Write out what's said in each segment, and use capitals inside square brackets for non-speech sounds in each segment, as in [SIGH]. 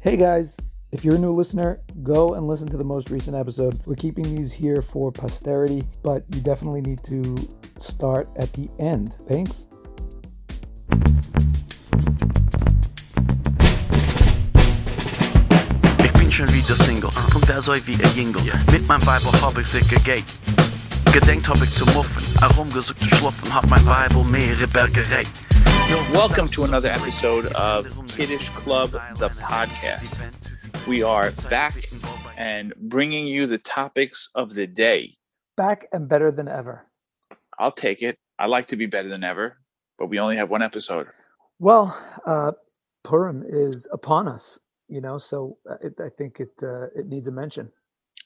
Hey guys, if you're a new listener, go and listen to the most recent episode. We're keeping these here for posterity, but you definitely need to start at the end. Thanks. Ich bin schon wieder Single und der soll wie ein Jingle. Mit meinem Bible hab ich sich gegeben. Gedenkt hab ich zu muffen, herumgesucht zu schlupfen, hab mein Bible mehrere Berge reicht. Welcome to another episode of Kiddish Club, the podcast. We are back and bringing you the topics of the day. Back and better than ever. I'll take it. I like to be better than ever, but we only have one episode. Well, uh, Purim is upon us, you know, so uh, it, I think it uh, it needs a mention.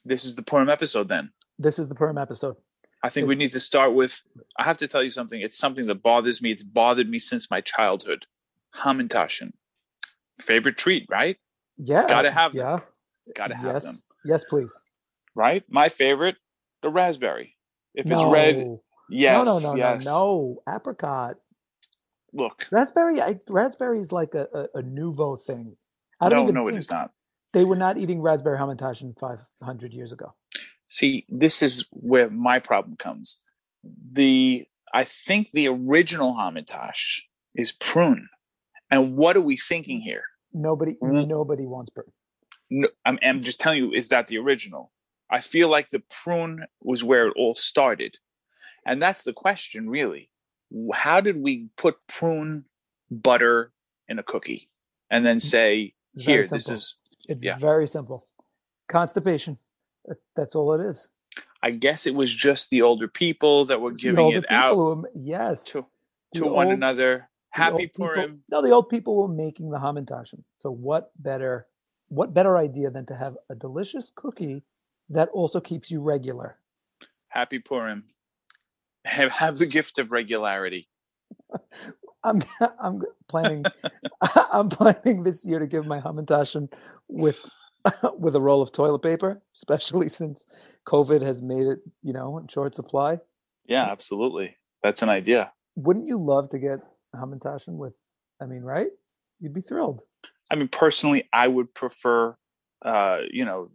This is the Purim episode then. This is the Purim episode. I think we need to start with I have to tell you something. It's something that bothers me. It's bothered me since my childhood. Hamantashen. Favorite treat, right? Yeah, Gotta have them. yeah, Gotta have yes, them. yes, please. Right? My favorite, the raspberry. If it's red, yes. no, no, no, yes. no, no, apricot. Look. Raspberry, I, raspberry is like a, a, a nouveau thing. I don't No, even no, it is not. They were not eating raspberry hamantaschen 500 years ago. See, this is where my problem comes. The I think the original Hamantash is prune. And what are we thinking here? Nobody, Mm. nobody wants prune. No, I'm, I'm just telling you, is that the original? I feel like the prune was where it all started. And that's the question, really. How did we put prune butter in a cookie and then say, here, this is, It's yeah. very simple. Constipation. That- That's all it is. I guess it was just the older people that were giving it out were- yes. to, to one old- another. Happy people- Purim. No, the old people were making the hamantaschen. So what better, what better idea than to have a delicious cookie that also keeps you regular? Happy Purim. [LAUGHS] Have, have the gift of regularity. [LAUGHS] I'm I'm planning [LAUGHS] I'm planning this year to give my hamantaschen with [LAUGHS] with a roll of toilet paper, especially [LAUGHS] since COVID has made it, you know, in short supply. Yeah, absolutely. That's an idea. Wouldn't you love to get hamantaschen with? I mean, right? You'd be thrilled. I mean, personally, I would prefer, uh, you know,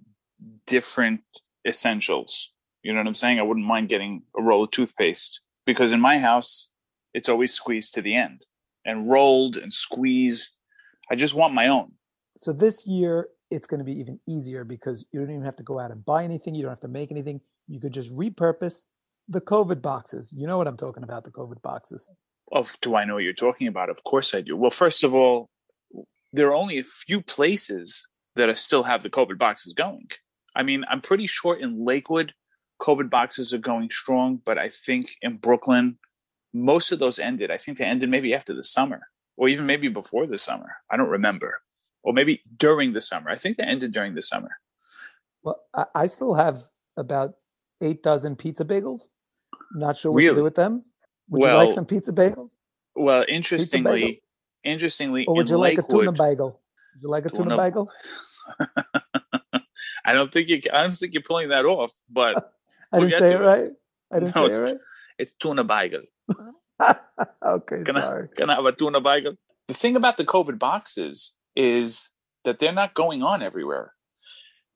different essentials. You know what I'm saying? I wouldn't mind getting a roll of toothpaste because in my house, it's always squeezed to the end and rolled and squeezed. I just want my own. So this year it's going to be even easier because you don't even have to go out and buy anything. You don't have to make anything. You could just repurpose the COVID boxes. You know what I'm talking about? The COVID boxes. Of do I know what you're talking about? Of course I do. Well, first of all, there are only a few places that are still have the COVID boxes going. I mean, I'm pretty sure in Lakewood, COVID boxes are going strong, but I think in Brooklyn, most of those ended. I think they ended maybe after the summer, or even maybe before the summer. I don't remember, or maybe during the summer. I think they ended during the summer. Well, I, I still have about eight dozen pizza bagels. Not sure what to do with them. Would you like some pizza bagels, Well, bagel. interestingly, interestingly, or would in you like a tuna bagel? Would you like a tuna, Tuna- bagel? [LAUGHS] I don't think you. I don't think you're pulling that off, but [LAUGHS] I We'll didn't say it right. I didn't No, say it's- it right. it's tuna bagel. [LAUGHS] okay, Can I- sorry. Can I have a tuna bagel? The thing about the COVID boxes is that they're not going on everywhere.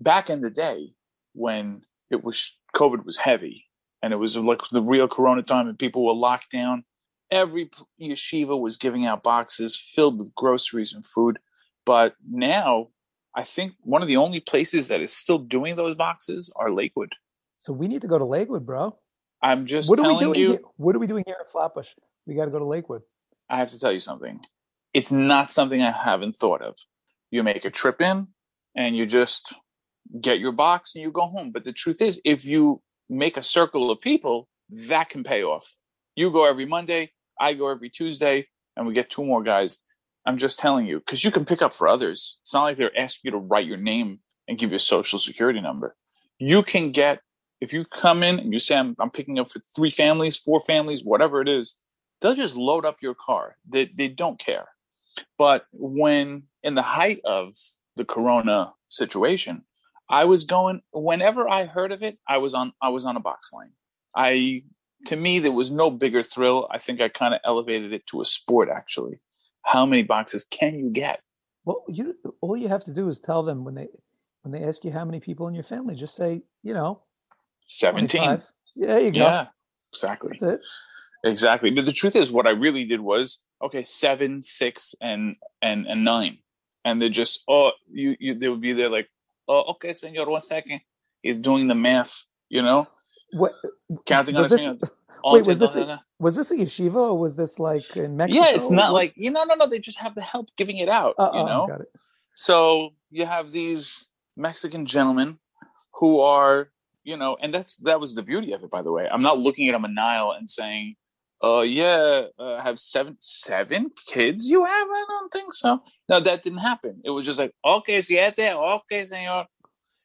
Back in the day, when it was COVID was heavy and it was like the real Corona time and people were locked down, every yeshiva was giving out boxes filled with groceries and food. But now, I think one of the only places that is still doing those boxes are Lakewood. So we need to go to Lakewood, bro. I'm just What are we doing? you. Here? What are we doing here at Flatbush? We got to go to Lakewood. I have to tell you something. It's not something I haven't thought of. You make a trip in and you just get your box and you go home. But the truth is, if you make a circle of people, that can pay off. You go every Monday, I go every Tuesday, and we get two more guys. I'm just telling you, because you can pick up for others. It's not like they're asking you to write your name and give your social security number. You can get, if you come in and you say, I'm, I'm picking up for three families, four families, whatever it is, they'll just load up your car. They, they don't care. But when in the height of the corona situation, I was going whenever I heard of it, I was on I was on a box line. I to me there was no bigger thrill. I think I kind of elevated it to a sport actually. How many boxes can you get? Well, you all you have to do is tell them when they when they ask you how many people in your family, just say, you know, 17. 25. Yeah, you go. Yeah, exactly. That's it. Exactly. But the truth is, what I really did was okay, seven, six, and and and nine, and they just oh, you you they would be there like oh, okay, senor, one second. He's doing the math, you know, What counting on his this, fingers. [LAUGHS] wait, was this a- was this a yeshiva or was this like in Mexico? Yeah, it's not like you know, no, no. They just have the help giving it out, Uh, you oh, know. got it. So you have these Mexican gentlemen who are, you know, and that's that was the beauty of it, by the way. I'm not looking at a Nile and saying, "Oh yeah, uh, I have seven seven kids you have." I don't think so. No, that didn't happen. It was just like, "Okay, siete, okay, señor."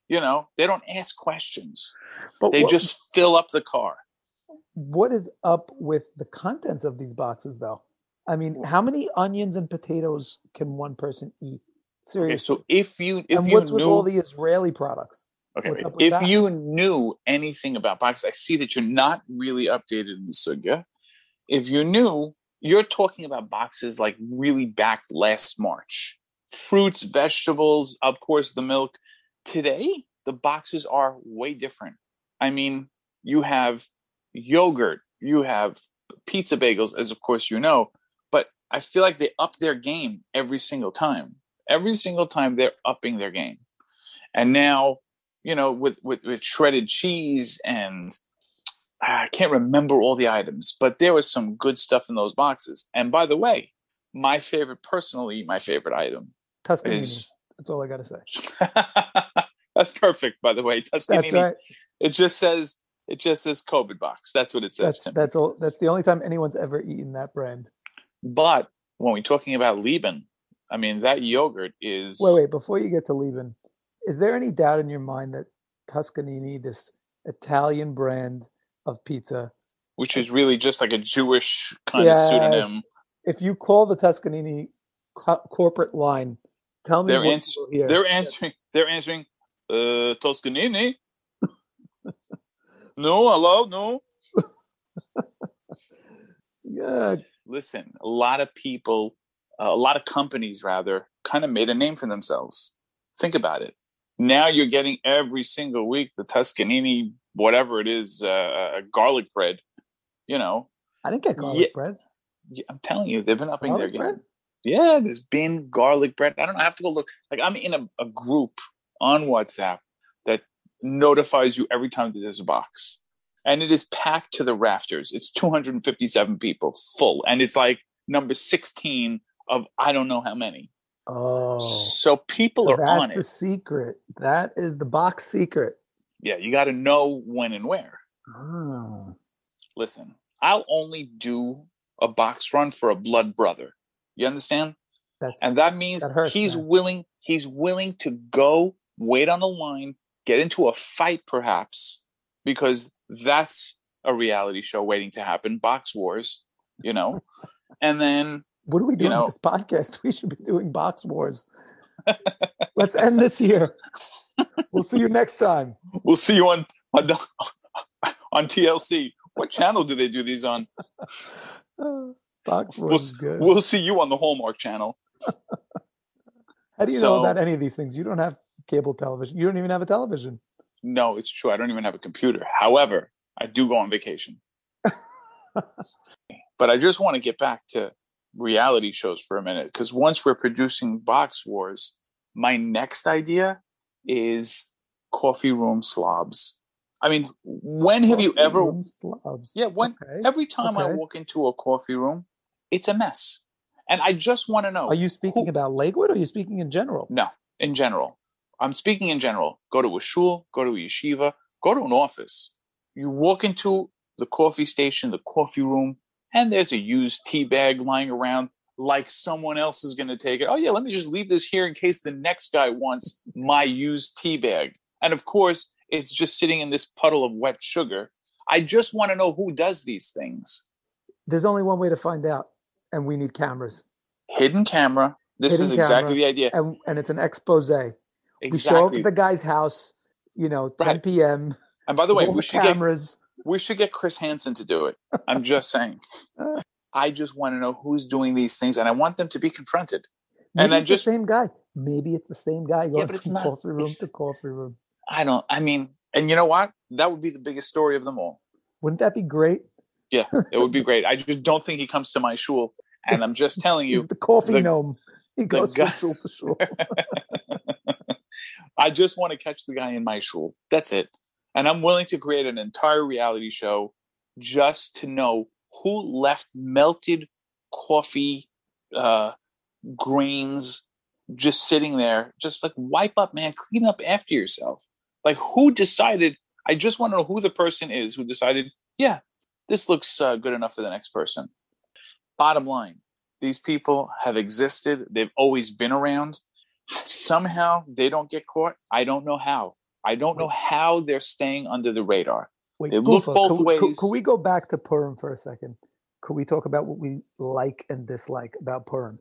You know, they don't ask questions. But They what, just fill up the car. what is up with the contents of these boxes, though? I mean, how many onions and potatoes can one person eat? Seriously. Okay, so if you if and you what's knew, with all the Israeli products? Okay, What's up with if that? you knew anything about boxes, I see that you're not really updated in the sugya. If you knew, you're talking about boxes like really back last March. Fruits, vegetables, of course, the milk. Today, the boxes are way different. I mean, you have yogurt, you have pizza bagels, as of course you know, but I feel like they up their game every single time. Every single time they're upping their game. And now you know, with, with, with shredded cheese and I can't remember all the items, but there was some good stuff in those boxes. And by the way, my favorite, personally, my favorite item Tuscanini. is That's all I got to say. [LAUGHS] that's perfect. By the way, That's right. It just says it just says COVID box. That's what it says. That's that's all. That's the only time anyone's ever eaten that brand. But when we're talking about Lieben, I mean that yogurt is Wait, wait. Before you get to Lieben, is there any doubt in your mind that Tuscanini, this Italian brand of pizza, which is really just like a Jewish kind of pseudonym. If you call the Tuscanini co- corporate line, tell me They're what ans-. They're answering. They're answering. Uh, Toscanini. [LAUGHS] no, hello, no. Yeah, Listen, a lot of people, uh, a lot of companies, rather, kind of made a name for themselves. Think about it. Now you're getting every single week the Tuscanini, whatever it is, uh, garlic bread. You know, I didn't get garlic Yeah. bread. Yeah, I'm telling you, they've been upping Garlic their bread? game. Yeah, there's been garlic bread. I don't know. I have to go look. Like I'm in a, a group on WhatsApp that notifies you every time that there's a box, and it is packed to the rafters. It's 257 people full, and it's like number 16 of I don't know how many. Oh, So people so are on that's it. the secret. That is the box secret. Yeah, you got to know when and where. Oh. Listen, I'll only do a box run for a blood brother. You understand? That's and that means That hurts, he's man. willing he's willing to go wait on the line get into a fight perhaps because that's a reality show waiting to happen box wars you know [LAUGHS] and then what are we doing know- this [LAUGHS] podcast? We should be doing box wars. [LAUGHS] Let's end this here. We'll see you next time. we'll see you on on, the- on TLC what channel do they do these on [SIGHS] box wars we'll, good. we'll see you on the Hallmark channel [LAUGHS] How do you know about any of these things? You don't have cable television. You don't even have a television. no it's true I don't even have a computer however I do go on vacation [LAUGHS] but I just want to get back to reality shows for a minute because once we're producing box wars, my next idea is coffee room slobs. I mean, when have you ever? slobs. Yeah, when Okay. every time I walk into a coffee room, it's a mess, and I just want to know. Are you speaking who- about Lakewood or are you speaking in general? No, in general. I'm speaking in general. Go to a shul, go to a yeshiva, go to an office. You walk into the coffee station, the coffee room, and there's a used tea bag lying around like someone else is going to take it. Oh, yeah, let me just leave this here in case the next guy wants my used tea bag. And of course, it's just sitting in this puddle of wet sugar. I just want to know who does these things. There's only one way to find out, and we need cameras. Hidden camera. This Hidden is exactly the idea. And and it's an expose. We show up at the guy's house, you know, 10 Right. p.m. And by the way, we should get cameras. We should get Chris Hansen to do it. I'm just saying. [LAUGHS] I just want to know who's doing these things, and I want them to be confronted. Maybe then it's just- the same guy. Maybe it's the same guy going but it's from not- coffee room to coffee room. I don't. I mean, and you know what? That would be the biggest story of them all. Wouldn't that be great? Yeah, it would be [LAUGHS] great. I just don't think he comes to my shul, and I'm just telling He's you, the coffee the- gnome. He goes guy- from shul to shul. [LAUGHS] I just want to catch the guy in my shul. That's it. And I'm willing to create an entire reality show just to know who left melted coffee uh, grains just sitting there. Just like wipe up, man. Clean up after yourself. Like who decided? I just want to know who the person is who decided. Yeah, this looks uh, good enough for the next person. Bottom line, these people have existed. They've always been around somehow they don't get caught. I don't know how. I don't know how they're staying under the radar. Wait, Gufa, both could, we- could- ways. Could we go back to Purim for a second? Could we talk about what we like and dislike about Purim?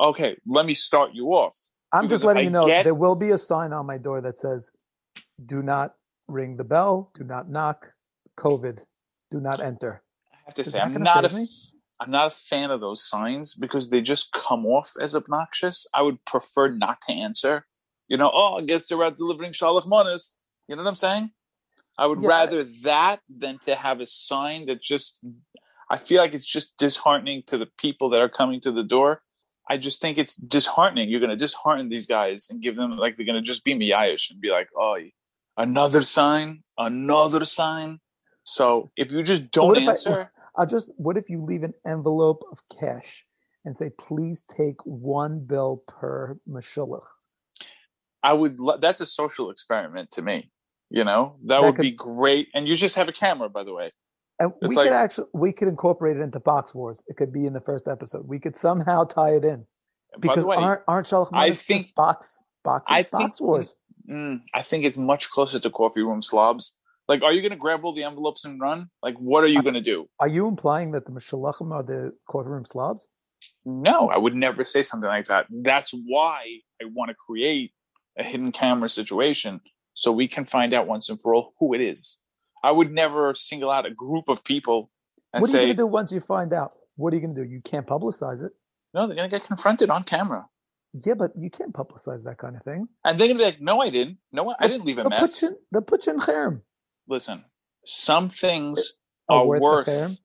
Okay, let me start you off. I'm just letting I you know get- there will be a sign on my door that says, "Do not ring the bell. Do not knock. COVID. Do not enter." I have to Is say I'm not a me? am not a fan of those signs because they just come off as obnoxious. I would prefer not to answer. You know, oh, I guess they're out delivering Shalach Manas. You know what I'm saying? I would rather that than to have a sign that just I feel like it's just disheartening to the people that are coming to the door. I just think it's disheartening. You're going to dishearten these guys and give them like they're going to just be miyayish and be like, oh, another sign, another sign. So if you just don't what if I- answer, I'll just. What if you leave an envelope of cash and say, "Please take one bill per mashulach." I would. lo- That's a social experiment to me. You know, that, That would could- be great. And you just have a camera, by the way. And It's we like- could actually we could incorporate it into Box Wars. It could be in the first episode. We could somehow tie it in by because the way, aren't aren't Shalach I think- just box box I box think- Wars? mm, I think it's much closer to coffee room slobs. Like, are you going to grab all the envelopes and run? Like, what are you going to do? Are you implying that the Mashalachim are the courtroom slobs? No, I would never say something like that. That's why I want to create a hidden camera situation so we can find out once and for all who it is. I would never single out a group of people and say, What are you going to do once you find out? What are you going to do? You can't publicize it. no, they're going to get confronted on camera. Yeah, but you can't publicize that kind of thing. And they're going to be like, no, I didn't. No, I didn't leave a mess. they'll put you in cherem. Listen, some things Are are worth worth.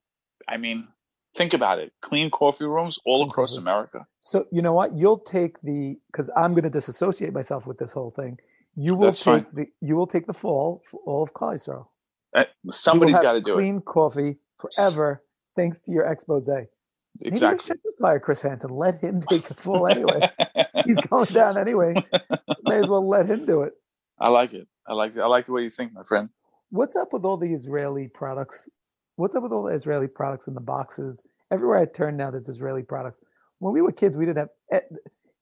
I mean, think about it. Clean coffee rooms all Clean across coffee. America. So you know what? You'll take the because I'm going to disassociate myself with this whole thing. You will That's take fine. the you will take the fall for all of Klal Yisrael. Uh, will got to do it. Clean coffee forever, thanks to your expose. Maybe we Exactly. should just hire Chris Hansen. Let him [LAUGHS] take the fall anyway. He's going down anyway. [LAUGHS] May as well let him do it. I like it. I like it. I like the way you think, my friend. What's up with all the Israeli products? What's up with all the Israeli products in the boxes? Everywhere I turn now, there's Israeli products. When we were kids, we didn't have eh,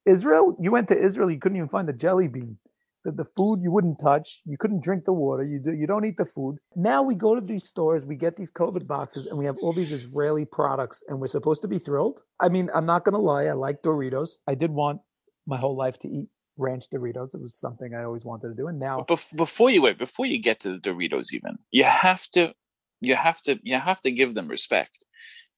Israel. You went to Israel, you couldn't even find the jelly bean. The, the food you wouldn't touch. You couldn't drink the water. You do. You don't eat the food. Now we go to these stores, we get these COVID boxes, and we have all these Israeli products, and we're supposed to be thrilled. I mean, I'm not gonna lie. I like Doritos. I did want my whole life to eat ranch Doritos. It was something I always wanted to do, and now bef- before you wait, before you get to the Doritos, even you have to, you have to, you have to give them respect.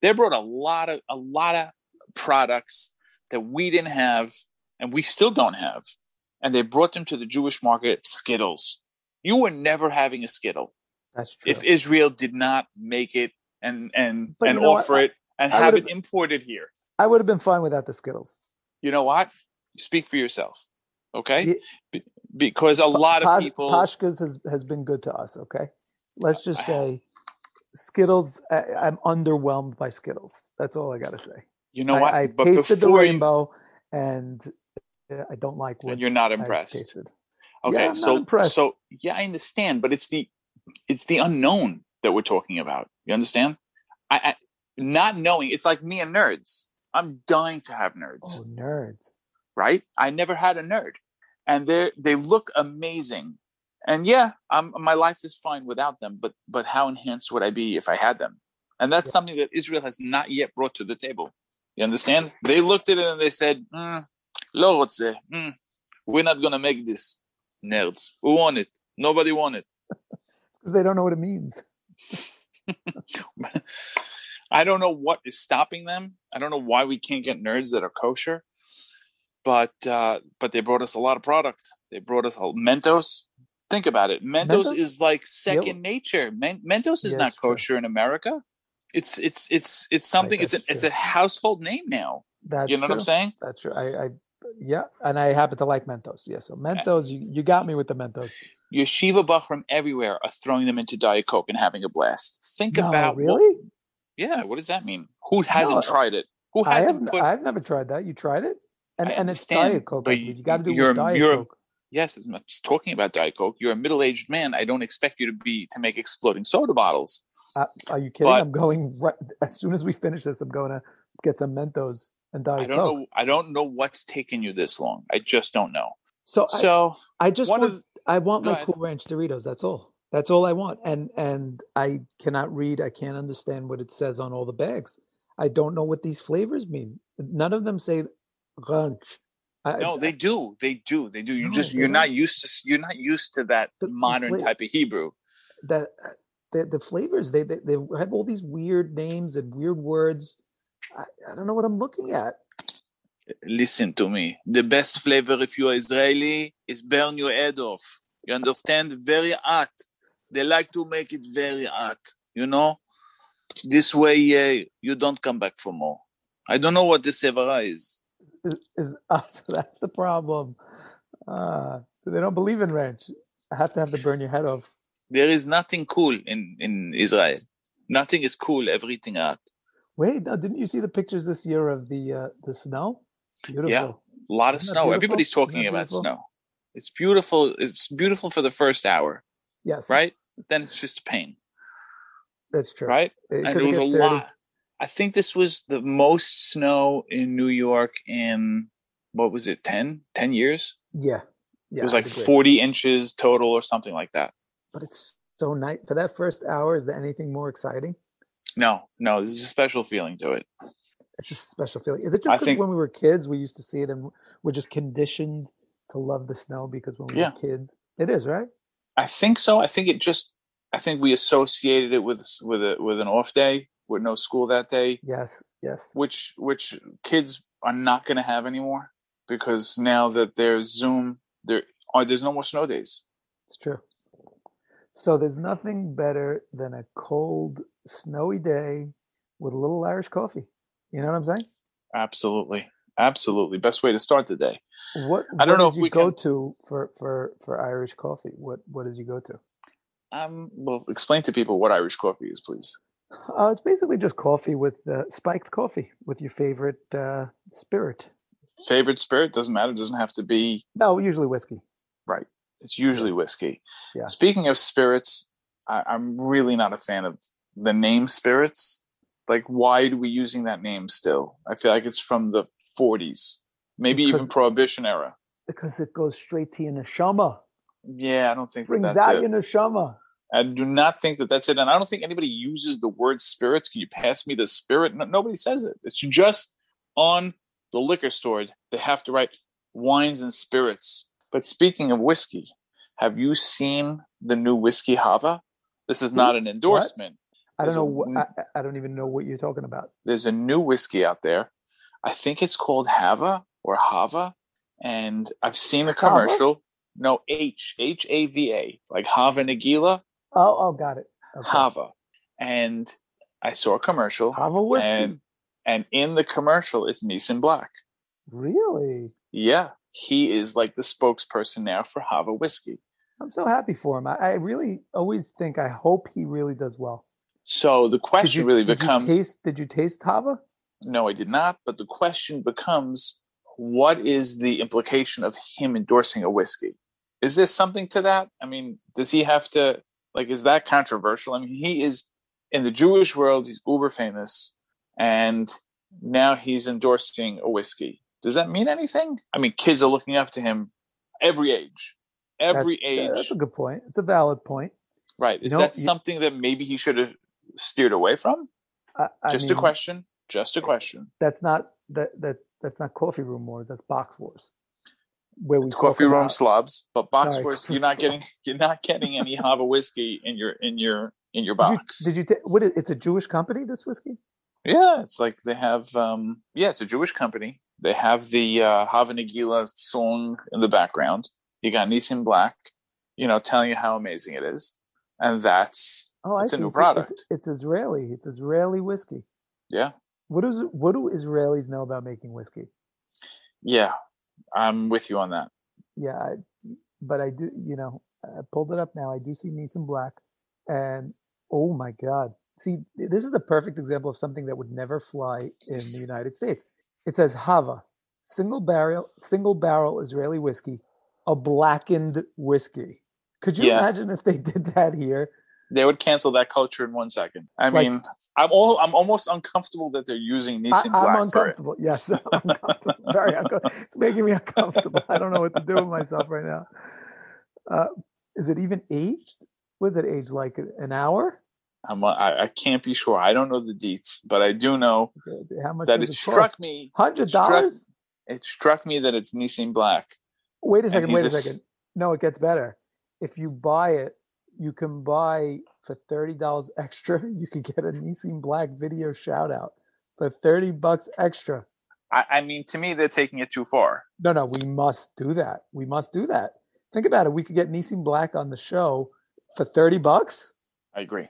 They brought a lot of a lot of products that we didn't have, and we still don't have, and they brought them to the Jewish market. Skittles. You were never having a Skittle that's true. if Israel did not make it and and But and you know what? offer it and I have it imported here. I would have been fine without the Skittles. You know what? Speak for yourself, okay? Be- because a lot of people. Paskesz has, has been good to us. Okay, let's just ah. say Skittles. I, I'm underwhelmed by Skittles. That's all I got to say. you know I, what? I but tasted the before you, rainbow, and I don't like what and you're not impressed. Okay, Yeah, I'm so impressed. so yeah, I understand, but it's the it's the unknown that we're talking about. You understand? I, I not knowing. It's like me and nerds. I'm dying to have nerds, Oh, nerds! right? I never had a nerd, and they they look amazing. And yeah, um, my life is fine without them. But but how enhanced would I be if I had them? And that's Yeah. something that Israel has not yet brought to the table. You understand? They looked at it and they said, mm, "Lo rotze, mm, we're not gonna make this." Nerds, who want it? Nobody want it. [LAUGHS] Because they don't know what it means. [LAUGHS] I don't know what is stopping them. I don't know why we can't get nerds that are kosher. but uh, but they brought us a lot of product. They brought us a Mentos. Think about it. Mentos, Mentos? is like second nature. Men- Mentos is Yeah, not it's true. kosher in America. It's it's it's it's something. it's a, that's it's a household name now. That's you know true. what I'm saying? That's true. I, I yeah, and I happen to like Mentos. Yeah, so Mentos, you, you got me with the Mentos. Yeshiva Bachram everywhere are throwing them into Diet Coke and having a blast. Think No, about what- really. yeah, what does that mean? Who hasn't No, tried it? Who I hasn't have, put? I've never tried that. You tried it, and I and it's Diet Coke. but I you- You got to do it with Diet you're- Coke. yes, as much talking about Diet Coke, you're a middle-aged man. I don't expect you to be to make exploding soda bottles. Uh, are you kidding? but- I'm going right as soon as we finish this. I'm going to get some Mentos and Diet I don't Coke. know. I don't know what's taken you this long. I just don't know. So I, So I just want of I want my ahead. Cool Ranch Doritos. That's all. That's all I want. And and I cannot read. I can't understand what it says on all the bags. I don't know what these flavors mean. None of them say ranch. I, no, they do. They do. They do. You No, just you're not don't. used to you're not used to that The- the modern fla- type of Hebrew. that the, the flavors they, they they have all these weird names and weird words. I, I don't know what I'm looking at. Listen to me. The best flavor if you're Israeli is burn your head off. You understand? Very hot. They like to make it very hot. You know, this way uh, you don't come back for more. I don't know what the severa is. Is, is uh, [LAUGHS] so that's the problem. Uh, so they don't believe in ranch. I have to have to burn your head off. There is nothing cool in in Israel. Nothing is cool. Everything hot. Wait, no, didn't you see the pictures this year of the uh, the snow? Beautiful. Yeah, A lot of Isn't snow. Everybody's talking about snow. It's beautiful. It's beautiful for the first hour, Yes. right? Then it's just a pain, That's true. right? It- and it was a gets 30. lot. I think this was the most snow in New York in what was it, 10? 10 years? Yeah. Yeah. it was like 40 inches total or something like that. But it's so nice for that first hour. Is there anything more exciting? No, no, there's a special feeling to it. It's just a special feeling. Is it just think- when we were kids we used to see it and we're just conditioned to love the snow because when we Yeah. were kids, it is right. I think so. I think it just I think we associated it with with a with an off day, with no school that day, Yes. Yes. which which kids are not going to have anymore because now that there's Zoom, there are there's no more snow days. It's true. So there's nothing better than a cold, snowy day with a little Irish coffee. You know what I'm saying? Absolutely, absolutely, best way to start the day. What I don't what know if you we go can- to for for for Irish coffee? What what does you go to? Um, well, explain to people what Irish coffee is, please. Uh, it's basically just coffee with uh, spiked coffee with your favorite uh, spirit. Favorite spirit doesn't matter. Doesn't have to be No, usually whiskey. right. It's usually whiskey. Yeah. Speaking of spirits, I, I'm really not a fan of the name spirits. Like, why are we using that name still? I feel like it's from the 40s, maybe even Prohibition era. because it goes straight to your neshama. Yeah, I don't think that Brings that's out it. your neshama. I do not think that that's it, and I don't think anybody uses the word spirits. Can you pass me the spirit? No, nobody says it. It's just on the liquor store. They have to write wines and spirits. But speaking of whiskey, have you seen the new whiskey Hava? This is not an endorsement. I don't know. What, I, I don't even know what you're talking about. There's a new whiskey out there. I think it's called Hava or Hava, and I've seen the Hava? commercial. No, H H A V A, like Hava Nagila. Oh, oh, got it. Okay. Hava. And I saw a commercial Hava whiskey. and and in the commercial it's Nissim Black. really? Yeah. He is like the spokesperson now for Hava whiskey. I'm so happy for him. I, I really always think. I hope he really does well. So the question you, really did becomes You taste, did you taste tava? no, I did not, but the question becomes what is the implication of him endorsing a whiskey? Is there something to that? I mean, does he have to like is that controversial? I mean, he is in the Jewish world, he's uber famous, and now he's endorsing a whiskey. Does that mean anything? I mean, kids are looking up to him every age. Every That's- age. That's a good point. It's a valid point. right. Is that something that maybe he should have steered away from? I, I Just a question. Just a question. That's not that that that's not coffee room wars. That's box wars. Where we It's coffee room about- slobs, but box Sorry, wars. You're not getting. [LAUGHS] You're not getting any Hava whiskey in your in your in your Did you, box. did you what? Is, it's a Jewish company. This whiskey. yeah, it's like they have. um Yeah, it's a Jewish company. They have the uh, Hava Nagila song in the background. You got Nissim Black, you know, telling you how amazing it is, and that's Oh, I It's a new product. It's, it's Israeli. It's Israeli whiskey. yeah, What does what do Israelis know about making whiskey? yeah. I'm with you on that. Yeah, I, but I do. You know, I pulled it up now. I do see Nissim Black, and oh my God! See, this is a perfect example of something that would never fly in the United States. It says Hava, single barrel, single barrel Israeli whiskey, a blackened whiskey. Could you Yeah. imagine if they did that here? They would cancel that culture in one second. I Like- mean, I'm all I'm almost uncomfortable that they're using I, Nissim I'm Black for it. uncomfortable. Yes, [LAUGHS] I'm uncomfortable. Very uncomfortable. It's making me uncomfortable. I don't know what to do with myself right now. Uh, is it even aged? Was it aged like an hour? I'm, I, I can't be sure. I don't know the deets, but I do know How much that it it struck me. Hundred dollars? It struck me that it's Nissim Black. Wait a second. Wait a second. No, it gets better. If you buy it, you can buy for thirty dollars [LAUGHS] extra. You could get a Nissim Black video shout out for thirty bucks extra. I, I mean, to me, they're taking it too far. No, no, we must do that. We must do that. Think about it. We could get Nissim Black on the show for 30 bucks. I agree.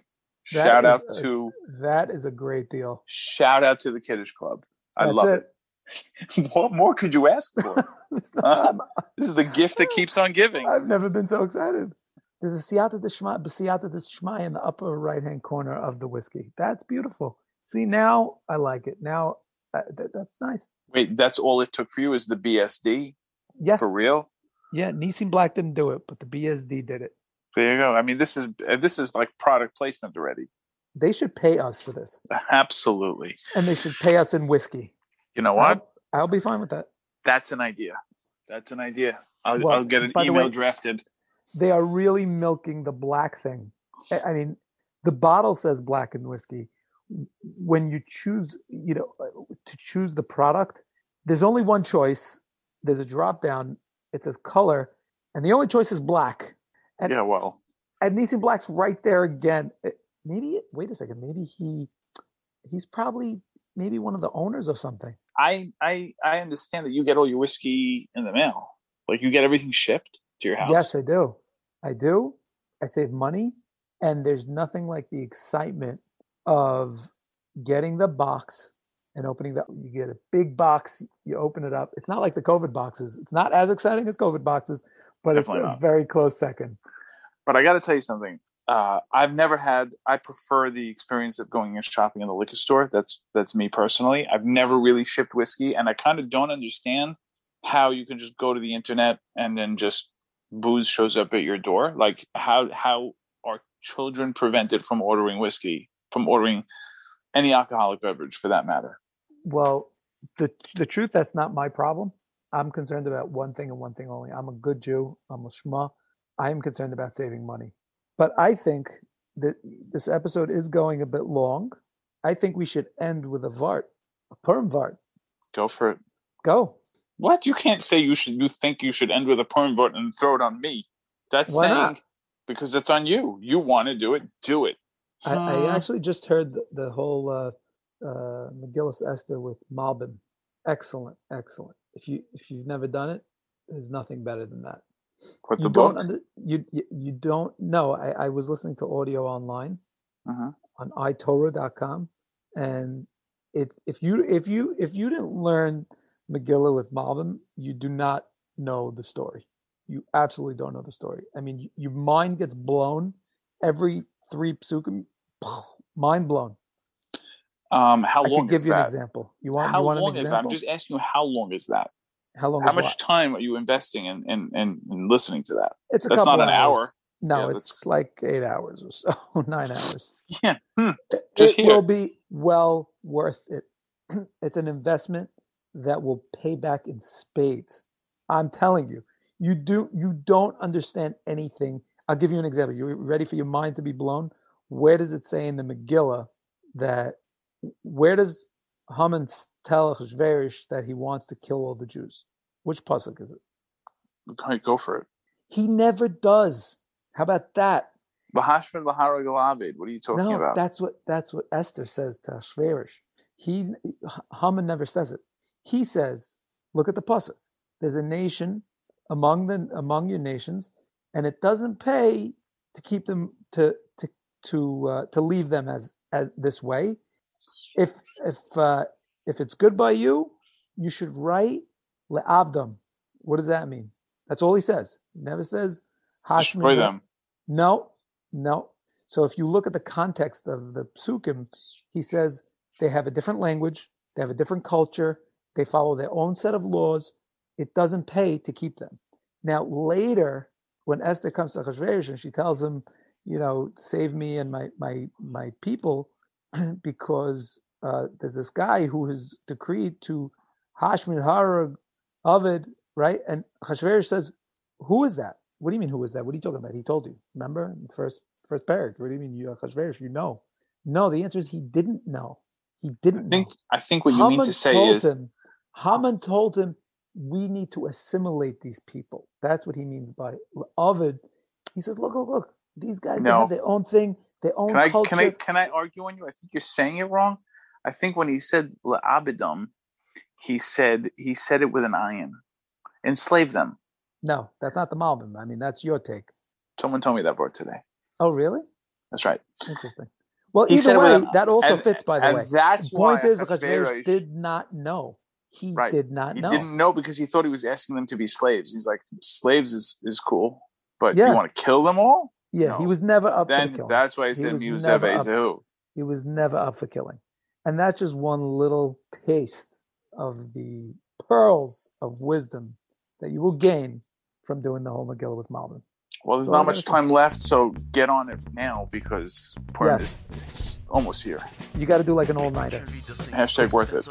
That shout out a- to That is a great deal. shout out to the Kiddish Club. I That's love it. [LAUGHS] what more could you ask for? [LAUGHS] Huh? This is the gift that keeps on giving. I've never been so excited. There's a Siyata Dishmaya, Siyata in the upper right hand corner of the whiskey. That's beautiful. See, now I like it. Now uh, th- that's nice. Wait, that's all it took for you is the BSD Yeah, for real? yeah. Nissim Black didn't do it, but the BSD did it. There you go. I mean, this is uh, this is like product placement already. They should pay us for this, [LAUGHS] Absolutely. and they should pay us in whiskey. You know what? I'll, I'll be fine with that. That's an idea. That's an idea. I'll, Well, I'll get an email way- drafted. they are really milking the black thing. I mean, the bottle says blackened whiskey. When you choose, you know, to choose the product, there's only one choice. There's a drop down. It says color, and the only choice is black. And Yeah, well, and Nissim Black's right there again. Uh, Maybe wait a second. Maybe he he's probably maybe one of the owners of something. I I I understand that you get all your whiskey in the mail. Like you get everything shipped to your house. Yes, I do. I do. I save money, and there's nothing like the excitement of getting the box and opening the. You get a big box. You open it up. It's not like the COVID boxes. It's not as exciting as COVID boxes, but Definitely it's a not. very close second. But I got to tell you something. Uh, I've never had. I prefer the experience of going and shopping in the liquor store. That's that's me personally. I've never really shipped whiskey, and I kind of don't understand how you can just go to the internet and then just booze shows up at your door. Like how how are children prevented from ordering whiskey, from ordering any alcoholic beverage for that matter? Well, the the truth that's not my problem. I'm concerned about one thing and one thing only. I'm a good Jew. I'm a shma. I am concerned about saving money. But I think that this episode is going a bit long. I think we should end with a vart, a perm vart. Go for it. Go. What you can't say you should. You think you should end with a perm vote and throw it on me? That's Why saying not? because it's on you. You want to do it, do it. I, Hmm. I actually just heard the, the whole uh, uh, Megillas Esther with Malbim. Excellent, excellent. If you if you've never done it, there's nothing better than that. You the don't book? under, you, you you don't know. I, I was listening to audio online Mhm. on iTorah.com, and it if you if you if you didn't learn Megillah with Malbim, you do not know the story. You absolutely don't know the story. I mean, y- your mind gets blown every three psukim. [SNIFFS] Mind blown. Um, how I long give is you an that? example. You want? How you want long an is that? I'm just asking you. How long is that? How long? How much what? time are you investing in in, in, in listening to that? It's a that's not an hour. No, Yeah, it's that's- like eight hours or so, [LAUGHS] nine [LAUGHS] hours. Yeah. Hmm. It- Just it here. will be well worth it. [CLEARS THROAT] It's an investment that will pay back in spades. I'm telling you, you do you don't understand anything. I'll give you an example. You ready for your mind to be blown? Where does it say in the Megillah that where does Haman tell Achashverosh that he wants to kill all the Jews? Which pasuk is it? Go- Go for it. He never does. How about that? Bahashman Bahara Galavid. What are you talking no, about? that's what that's what Esther says to Achashverosh. He Haman never says it. He says Look at the pasuk. There's a nation among the among your nations, and it doesn't pay to keep them to to to uh, to leave them as as this way. If if uh, if it's good by you, you should write le'abdam. What does that mean? That's all he says. He never says. Destroy them. No, no. So if you look at the context of the psukim, he says they have a different language, they have a different culture, they follow their own set of laws. It doesn't pay to keep them. Now later, when Esther comes to Achashverosh and she tells him, you know, save me and my my my people, [CLEARS THROAT] because uh, there's this guy who has decreed to Hashmin Harag Ovid, right? And Achashverosh says, who is that? What do you mean, who is that? What are you talking about? He told you. Remember, in the first first paragraph. What do you mean, you Achashverosh? You know? No, the answer is he didn't know. He didn't I think know. I think what you mean to say is him, Haman told him, we need to assimilate these people. That's what he means by Ovid. He says, look, look, look. These guys they No. have their own thing, their own can I culture. can I can I argue on you? I think you're saying it wrong. I think when he said Abidum, he said he said it with an ayin. Enslave them. No, that's not the Malbim. I mean, that's your take. Someone told me that word today. Oh, really? That's right. Interesting. Well, He either way, with a- that also and- fits, by the and way. that's the point why is, Achashverosh did not know. He Right. did not He know. didn't know because he thought he was asking them to be slaves. He's like, slaves is, is cool, but Yeah. you want to kill them all? yeah, he was never up for Then the killing. that's why he He said was Musev never up- He was never up for killing. And that's just one little taste of the pearls of wisdom that you will gain from doing the whole Megillah with Malbim. Well, there's Well, not much time left, so get on it now because Purim Yes. is almost here. You got to do like an all-nighter. Hashtag worth it.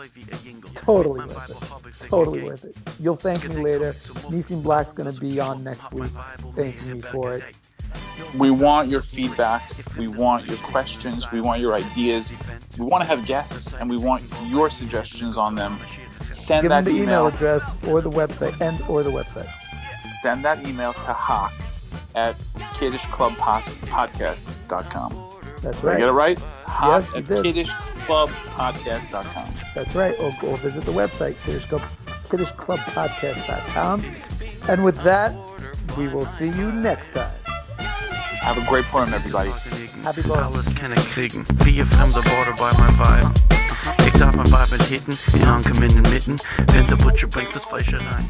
Totally worth it. Totally worth it. You'll thank me later. Nissim Black's going to be on next week. Thank me for it. We want your feedback. We want your questions. We want your ideas. We want to have guests, and we want your suggestions on them. Send Give them that the email email. address or the website and or the website. Send that email to Hawk at kiddishclubpodcast.com. That's Did I get it right. right? Hawk Yes, at kiddishclubpodcast.com. That's right. Or go visit the website, Kiddish Club, kiddishclubpodcast.com. And with that, we will see you next time. Have a great Purim, everybody. Alles kan ik kriegen, vier fremde woorden bij mijn vibe. Ik darf mijn vibe met hitten, aankom in den midden. Wenn der Butcher bringt das Fleisch rein.